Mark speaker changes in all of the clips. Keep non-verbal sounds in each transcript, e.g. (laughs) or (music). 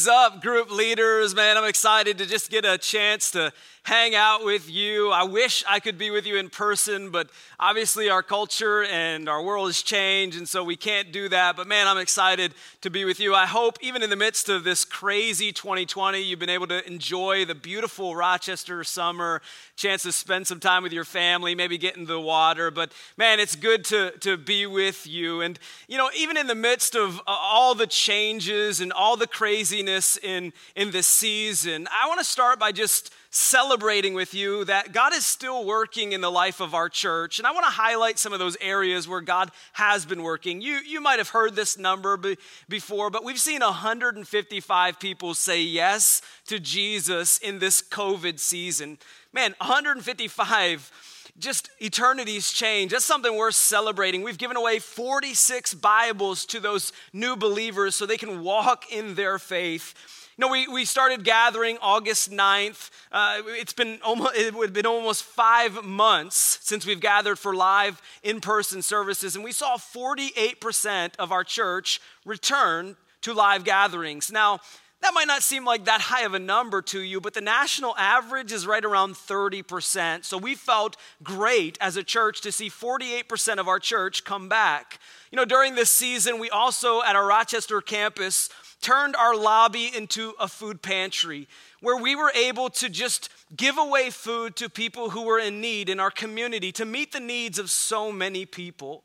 Speaker 1: is up, group leaders? Man, I'm excited to just get a chance to hang out with you. I wish I could be with you in person, but obviously our culture and our world has changed, and so we can't do that. But man, I'm excited to be with you. I hope, even in the midst of this crazy 2020, you've been able to enjoy the beautiful Rochester summer, chance to spend some time with your family, maybe get in the water. But man, it's good to, to be with you. And, you know, even in the midst of uh, all the changes and all the craziness in, in this season, I want to start by just celebrating with you that God is still working in the life of our church. And I want to highlight some of those areas where God has been working. You, you might have heard this number be, before, but we've seen 155 people say yes to Jesus in this COVID season. Man, 155 just eternity's change. That's something worth celebrating. We've given away 46 Bibles to those new believers so they can walk in their faith. You know, we, we started gathering August 9th. Uh, it's been almost, it would been almost five months since we've gathered for live in person services, and we saw 48% of our church return to live gatherings. Now, that might not seem like that high of a number to you, but the national average is right around 30%. So we felt great as a church to see 48% of our church come back. You know, during this season, we also at our Rochester campus turned our lobby into a food pantry where we were able to just give away food to people who were in need in our community to meet the needs of so many people.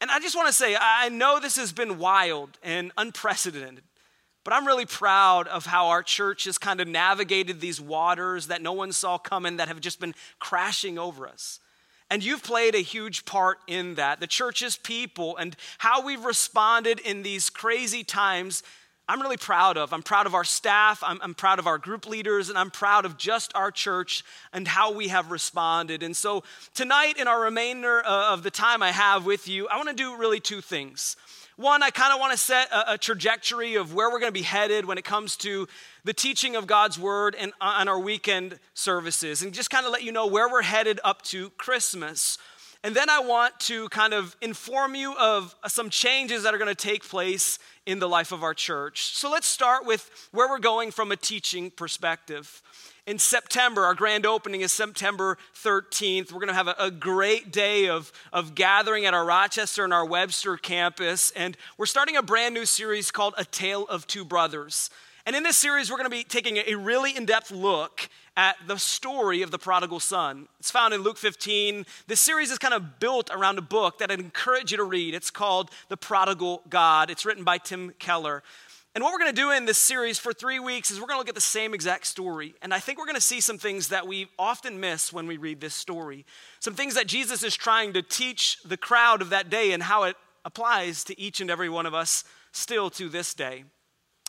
Speaker 1: And I just want to say, I know this has been wild and unprecedented, but I'm really proud of how our church has kind of navigated these waters that no one saw coming that have just been crashing over us. And you've played a huge part in that. The church's people and how we've responded in these crazy times I'm really proud of. I'm proud of our staff, I'm, I'm, proud of our group leaders, and I'm proud of just our church and how we have responded. And so, tonight, in our remainder uh, of the time I have with you, I want to do really two things. One, I kind of want to set a, a, trajectory of where we're going to be headed when it comes to the teaching of God's word and uh, on our weekend services, and just kind of let you know where we're headed up to Christmas. And then I want to kind of inform you of some changes that are going to take place in the life of our church. So let's start with where we're going from a teaching perspective. In September, our grand opening is September 13th. We're going to have a, great day of, of gathering at our Rochester and our Webster campus. And we're starting a brand new series called A Tale of Two Brothers. And in this series, we're going to be taking a really in depth look at the story of the prodigal son. It's found in Luke 15. This series is kind of built around a book that I'd encourage you to read. It's called The Prodigal God. It's written by Tim Keller. And what we're going to do in this series for three weeks is we're going to look at the same exact story. And I think we're going to see some things that we often miss when we read this story. Some things that Jesus is trying to teach the crowd of that day and how it applies to each and every one of us still to this day.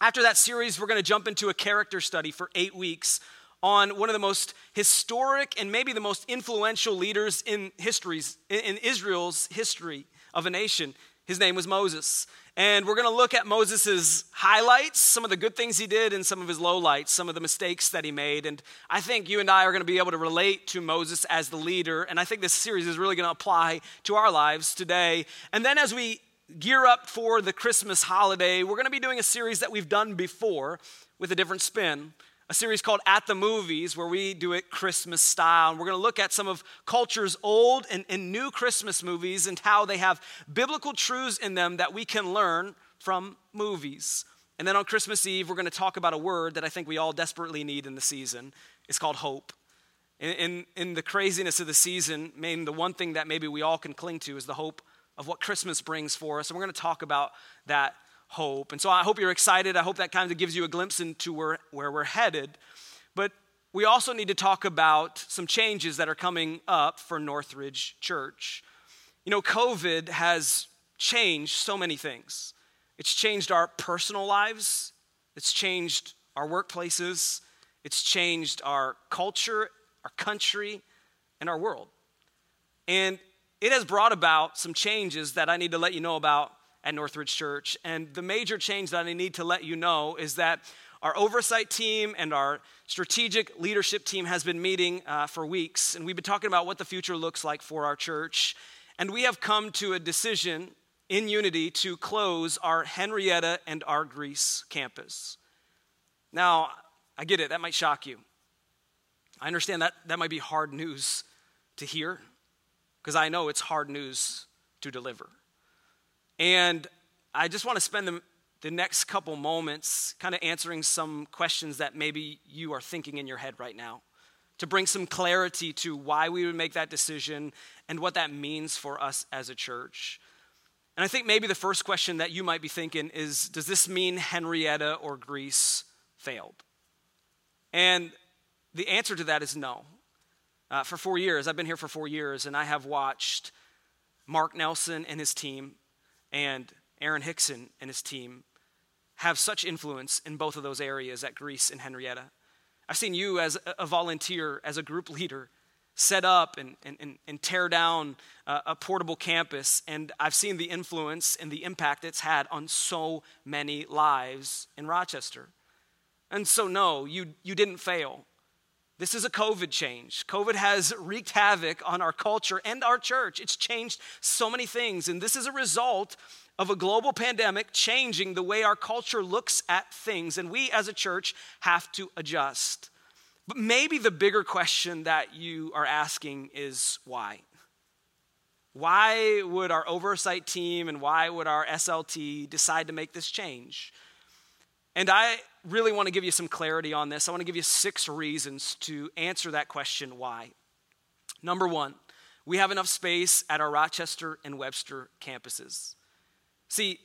Speaker 1: After that series, we're going to jump into a character study for eight weeks on one of the most historic and maybe the most influential leaders in histories in Israel's history of a nation. His name was Moses. And we're going to look at Moses' highlights, some of the good things he did, and some of his lowlights, some of the mistakes that he made. And I think you and I are going to be able to relate to Moses as the leader. And I think this series is really going to apply to our lives today. And then as we gear up for the Christmas holiday, we're going to be doing a series that we've done before with a different spin a series called At the Movies, where we do it Christmas style. And we're going to look at some of culture's old and, and, new Christmas movies and how they have biblical truths in them that we can learn from movies. And then on Christmas Eve, we're going to talk about a word that I think we all desperately need in the season. It's called hope. In, in, in the craziness of the season, I the one thing that maybe we all can cling to is the hope of what Christmas brings for us. And we're going to talk about that hope. And so I hope you're excited. I hope that kind of gives you a glimpse into where, where we're headed. But we also need to talk about some changes that are coming up for Northridge Church. You know, COVID has changed so many things. It's changed our personal lives, it's changed our workplaces, it's changed our culture, our country, and our world. And it has brought about some changes that I need to let you know about at Northridge Church. And the major change that I need to let you know is that our oversight team and our strategic leadership team has been meeting uh, for weeks, and we've been talking about what the future looks like for our church. And we have come to a decision in unity to close our Henrietta and our Greece campus. Now, I get it, that might shock you. I understand that that might be hard news to hear because I know it's hard news to deliver. And I just want to spend the, the next couple moments kind of answering some questions that maybe you are thinking in your head right now to bring some clarity to why we would make that decision and what that means for us as a church. And I think maybe the first question that you might be thinking is Does this mean Henrietta or Greece failed? And the answer to that is no. Uh, for four years, I've been here for four years, and I have watched Mark Nelson and his team and Aaron Hickson and his team have such influence in both of those areas at Greece and Henrietta. I've seen you as a volunteer, as a group leader, set up and, and, and tear down a portable campus, and I've seen the influence and the impact it's had on so many lives in Rochester. And so, no, you, you didn't fail. This is a COVID change. COVID has wreaked havoc on our culture and our church. It's changed so many things, and this is a result of a global pandemic changing the way our culture looks at things, and we as a church have to adjust. But maybe the bigger question that you are asking is why? Why would our oversight team and why would our SLT decide to make this change? And I really want to give you some clarity on this. I want to give you six reasons to answer that question why. Number one, we have enough space at our Rochester and Webster campuses. See,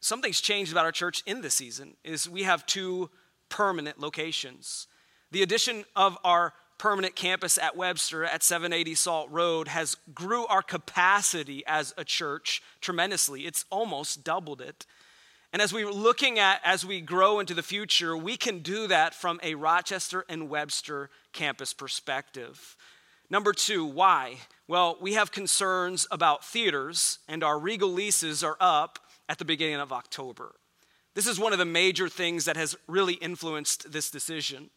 Speaker 1: something's changed about our church in this season is we have two permanent locations. The addition of our permanent campus at Webster at 780 Salt Road has grew our capacity as a church tremendously. It's almost doubled it. And as we're looking at as we grow into the future, we can do that from a Rochester and Webster campus perspective. Number two, why? Well, we have concerns about theaters, and our Regal leases are up at the beginning of October. This is one of the major things that has really influenced this decision.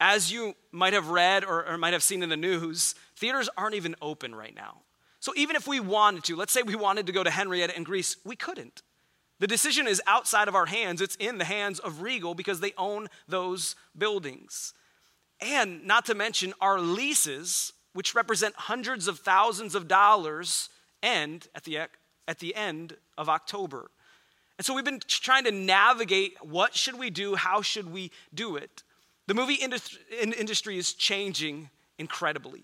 Speaker 1: As you might have read or, or, might have seen in the news, theaters aren't even open right now. So even if we wanted to, let's say we wanted to go to Henrietta in Greece, we couldn't. The decision is outside of our hands, it's in the hands of Regal because they own those buildings. And not to mention, our leases, which represent hundreds of thousands of dollars, end at the at the end of October. And so we've been trying to navigate what should we do, how should we do it. The movie industry is changing incredibly.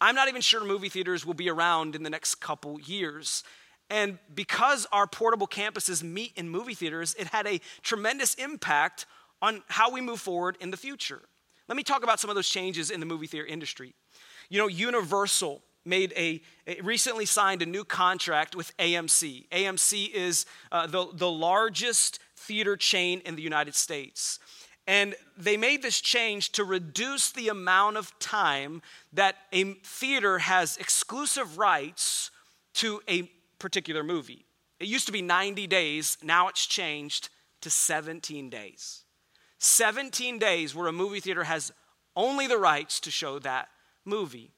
Speaker 1: I'm not even sure movie theaters will be around in the next couple years. And because our portable campuses meet in movie theaters, it had a tremendous impact on how we move forward in the future. Let me talk about some of those changes in the movie theater industry. You know, Universal made a, recently signed a new contract with AMC. AMC is uh, the, the largest theater chain in the United States. And they made this change to reduce the amount of time that a theater has exclusive rights to a particular movie. It used to be 90 days, now it's changed to 17 days. 17 days where a movie theater has only the rights to show that movie.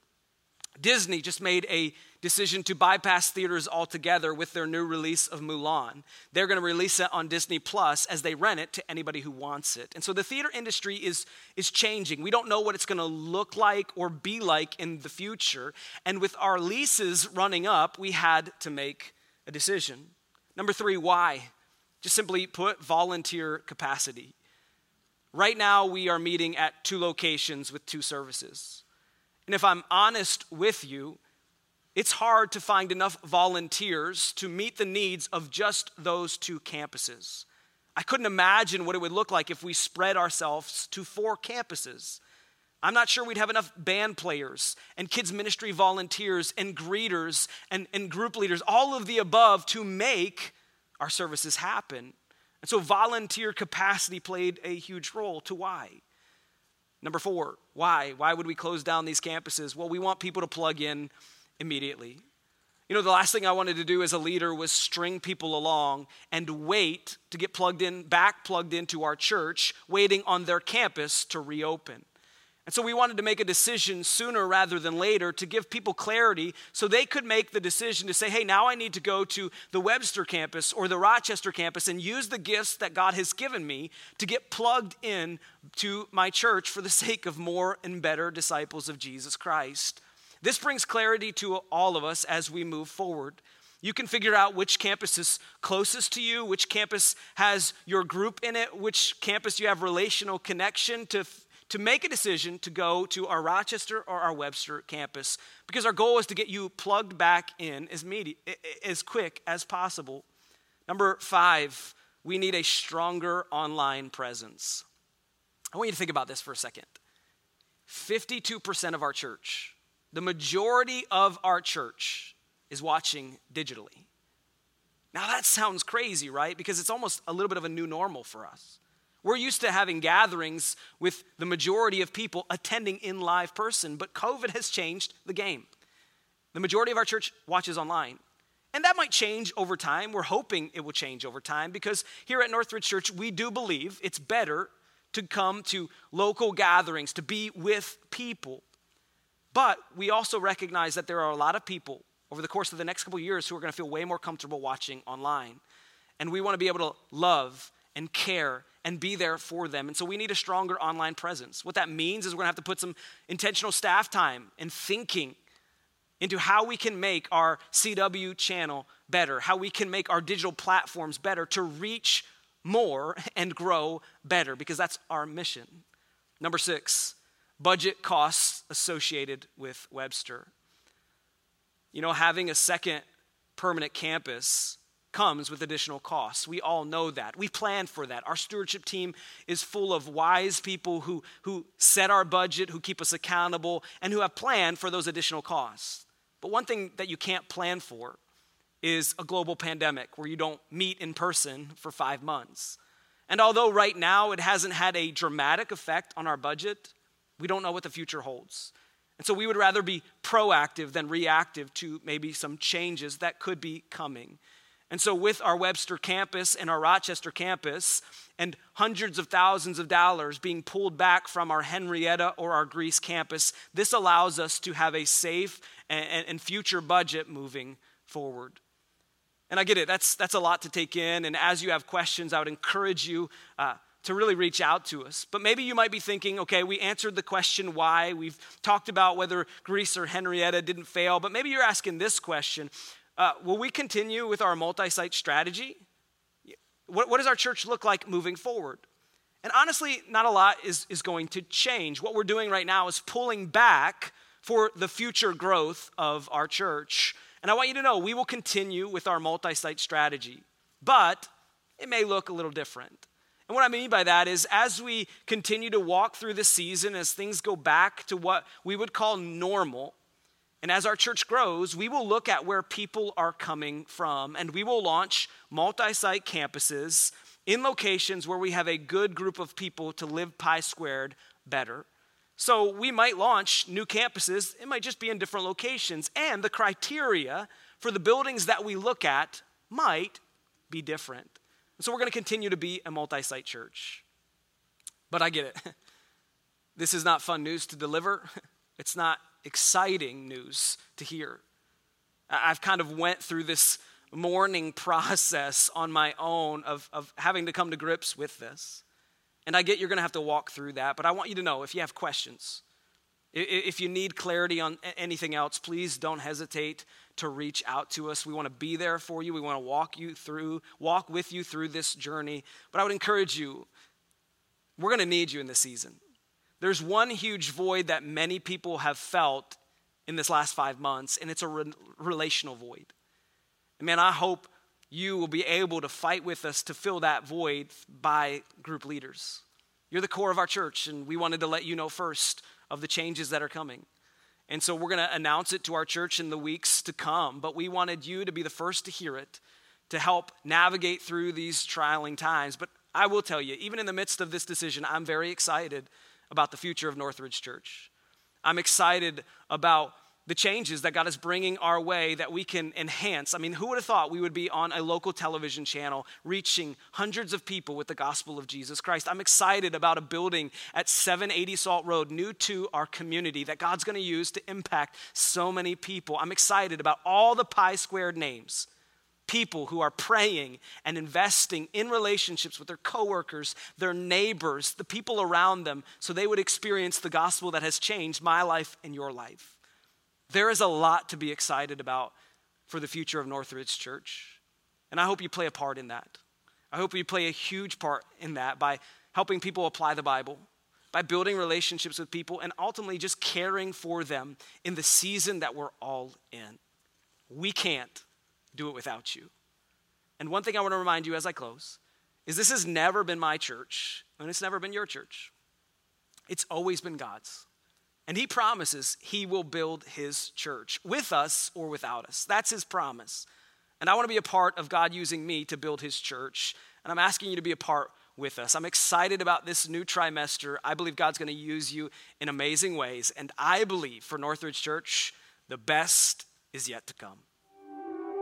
Speaker 1: Disney just made a decision to bypass theaters altogether with their new release of Mulan. They're going to release it on Disney Plus as they rent it to anybody who wants it. And so the theater industry is, is changing. We don't know what it's going to look like or be like in the future. And with our leases running up, we had to make a decision. Number three, why? Just simply put, volunteer capacity. Right now, we are meeting at two locations with two services. And if I'm honest with you, it's hard to find enough volunteers to meet the needs of just those two campuses. I couldn't imagine what it would look like if we spread ourselves to four campuses. I'm not sure we'd have enough band players and kids' ministry volunteers and greeters and, and group leaders, all of the above, to make our services happen. And so volunteer capacity played a huge role to why. Number four, why? Why would we close down these campuses? Well, we want people to plug in immediately. You know, the last thing I wanted to do as a leader was string people along and wait to get plugged in, back plugged into our church, waiting on their campus to reopen. And so we wanted to make a decision sooner rather than later to give people clarity so they could make the decision to say, hey, now I need to go to the Webster campus or the Rochester campus and use the gifts that God has given me to get plugged in to my church for the (laughs) sake of more and better disciples of Jesus Christ. This brings clarity to all of us as we move forward. You can figure out which campus is closest to you, which campus has your group in it, which campus you have relational connection to to make a decision to go to our Rochester or our Webster campus because our goal is to get you plugged back in as, media, as quick as possible. Number five, we need a stronger online presence. I want you to think about this for a second. 52% of our church, the majority of our church, is watching digitally. Now that sounds crazy, right? Because it's almost a little bit of a new normal for us. We're used to having gatherings with the majority of people attending in live person, but COVID has changed the game. The majority of our church watches online. And that might change over time. We're hoping it will change over time because here at Northridge Church, we do believe it's better to come to local gatherings, to be with people. But we also recognize that there are a lot of people over the course of the next couple years who are going to feel way more comfortable watching online. And we want to be able to love and care and be there for them. And so we need a stronger online presence. What that means is we're gonna have to put some intentional staff time and thinking into how we can make our CW channel better, how we can make our digital platforms better to reach more (laughs) and grow better, because that's our mission. Number six, budget costs associated with Webster. You know, having a second permanent campus comes with additional costs. We all know that. We plan for that. Our stewardship team is full of wise people who, who set our budget, who keep us accountable, and who have planned for those additional costs. But one thing that you can't plan for is a global pandemic where you don't meet in person for five months. And although right now it hasn't had a dramatic effect on our budget, we don't know what the future holds. And so we would rather be proactive than reactive to maybe some changes that could be coming. And so, with our Webster campus and our Rochester campus, and hundreds of thousands of dollars being pulled back from our Henrietta or our Greece campus, this allows us to have a safe and, future budget moving forward. And I get it, that's, that's a lot to take in. And as you have questions, I would encourage you uh, to really reach out to us. But maybe you might be thinking, okay, we answered the question why. We've talked about whether Greece or Henrietta didn't fail. But maybe you're asking this question uh, will we continue with our multi site strategy? What, what does our church look like moving forward? And honestly, not a lot is, is going to change. What we're doing right now is pulling back for the future growth of our church. And I want you to know we will continue with our multi site strategy, but it may look a little different. And what I mean by that is, as we continue to walk through the season, as things go back to what we would call normal, and as our church grows, we will look at where people are coming from and we will launch multi site campuses in locations where we have a good group of people to live Pi Squared better. So we might launch new campuses, it might just be in different locations, and the criteria for the buildings that we look at might be different. And so we're going to continue to be a multi site church. But I get it. (laughs) This is not fun news to deliver. (laughs) It's not exciting news to hear. I've kind of went through this mourning (laughs) process on my own of, of having to come to grips with this. And I get you're going to have to walk through that, but I want you to know if you have questions, if you need clarity on anything else, please don't hesitate to reach out to us. We want to be there for you. We want to walk you through, walk with you through this journey. But I would encourage you, we're going to need you in this season. There's one huge void that many people have felt in this last five months, and it's a re- relational void. And man, I hope you will be able to fight with us to fill that void by group leaders. You're the core of our church, and we wanted to let you know first of the changes that are coming. And so we're going to announce it to our church in the weeks to come, but we wanted you to be the first to hear it, to help navigate through these trialing times. But I will tell you, even in the midst of this decision, I'm very excited about the future of Northridge Church. I'm excited about the changes that God is bringing our way that we can enhance. I mean, who would have thought we would be on a local television channel reaching hundreds of people with the gospel of Jesus Christ? I'm excited about a building at 780 Salt Road, new to our community, that God's going to use to impact so many people. I'm excited about all the pi squared names. People who are praying and investing in relationships with their coworkers, their neighbors, the people around them, so they would experience the gospel that has changed my life and your life. There is a lot to be excited about for the future of Northridge Church. And I hope you play a part in that. I hope you play a huge part in that by helping people apply the Bible, by building relationships with people, and ultimately just caring for them in the season that we're all in. We can't do it without you. And one thing I want to remind you as I close is this has never been my church, and it's never been your church. It's always been God's. And he promises he will build his church with us or without us. That's his promise. And I want to be a part of God using me to build his church. And I'm asking you to be a part with us. I'm excited about this new trimester. I believe God's going to use you in amazing ways. And I believe for Northridge Church, the best is yet to come.